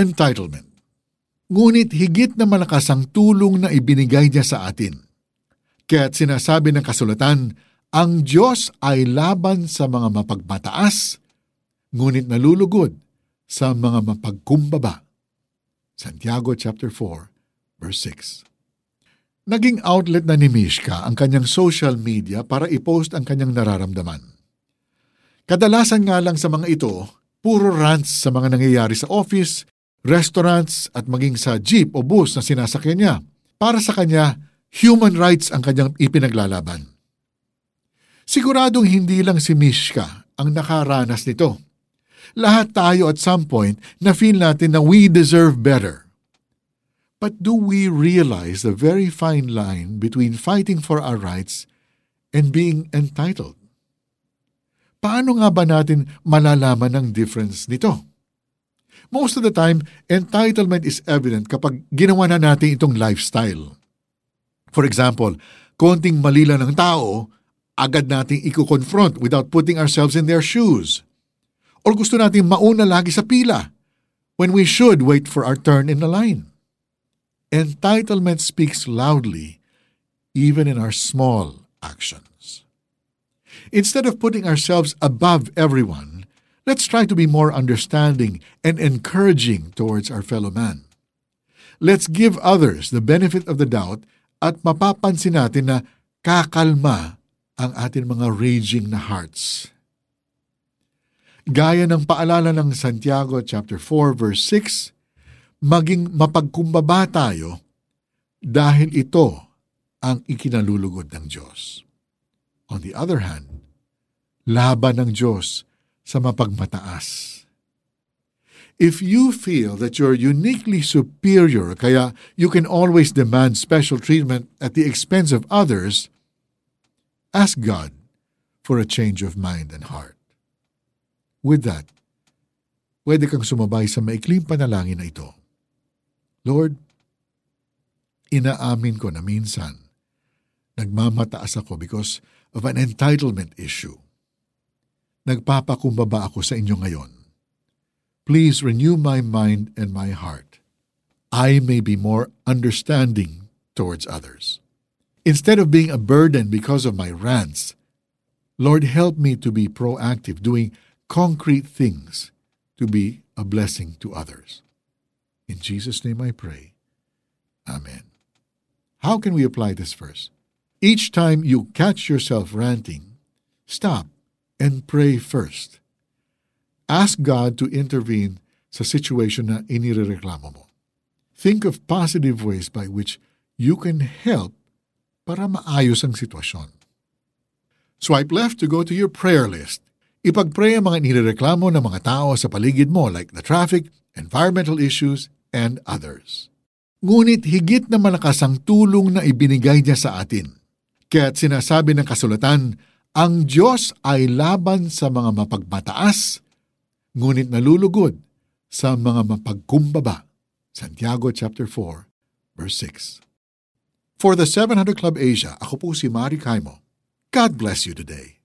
entitlement. Ngunit higit na malakas ang tulong na ibinigay niya sa atin. Kaya't sinasabi ng kasulatan, ang Diyos ay laban sa mga mapagmataas, ngunit nalulugod sa mga mapagkumbaba. Santiago chapter 4, verse 6. Naging outlet na ni Mishka ang kanyang social media para i-post ang kanyang nararamdaman. Kadalasan nga lang sa mga ito, puro rants sa mga nangyayari sa office, restaurants at maging sa jeep o bus na sinasakyan niya. Para sa kanya, human rights ang kanyang ipinaglalaban. Siguradong hindi lang si Mishka ang nakaranas nito. Lahat tayo at some point na feel natin na we deserve better. But do we realize the very fine line between fighting for our rights and being entitled? Paano nga ba natin malalaman ang difference nito? Most of the time, entitlement is evident kapag ginawa na natin itong lifestyle. For example, konting malila ng tao, agad nating i-confront without putting ourselves in their shoes. Or gusto nating mauna lagi sa pila when we should wait for our turn in the line. Entitlement speaks loudly even in our small actions. Instead of putting ourselves above everyone, let's try to be more understanding and encouraging towards our fellow man. Let's give others the benefit of the doubt at mapapansin natin na kakalma ang ating mga raging na hearts. Gaya ng paalala ng Santiago chapter 4 verse 6, maging mapagkumbaba tayo dahil ito ang ikinalulugod ng Diyos. On the other hand, laban ng Diyos sa mapagmataas. If you feel that you're uniquely superior kaya you can always demand special treatment at the expense of others, Ask God for a change of mind and heart. With that, pwede kang sumabay sa maikling panalangin na ito. Lord, inaamin ko na minsan nagmamataas ako because of an entitlement issue. Nagpapakumbaba ako sa inyo ngayon. Please renew my mind and my heart. I may be more understanding towards others. Instead of being a burden because of my rants, Lord, help me to be proactive, doing concrete things to be a blessing to others. In Jesus' name I pray. Amen. How can we apply this verse? Each time you catch yourself ranting, stop and pray first. Ask God to intervene sa situation na inireklamo mo. Think of positive ways by which you can help para maayos ang sitwasyon. Swipe left to go to your prayer list. Ipag-pray ang mga nirereklamo ng mga tao sa paligid mo like the traffic, environmental issues, and others. Ngunit higit na malakas ang tulong na ibinigay niya sa atin. Kaya't sinasabi ng kasulatan, ang Diyos ay laban sa mga mapagmataas, ngunit nalulugod sa mga mapagkumbaba. Santiago chapter 4, verse 6. For the 700 Club Asia, ako po si Mari Kaimo. God bless you today.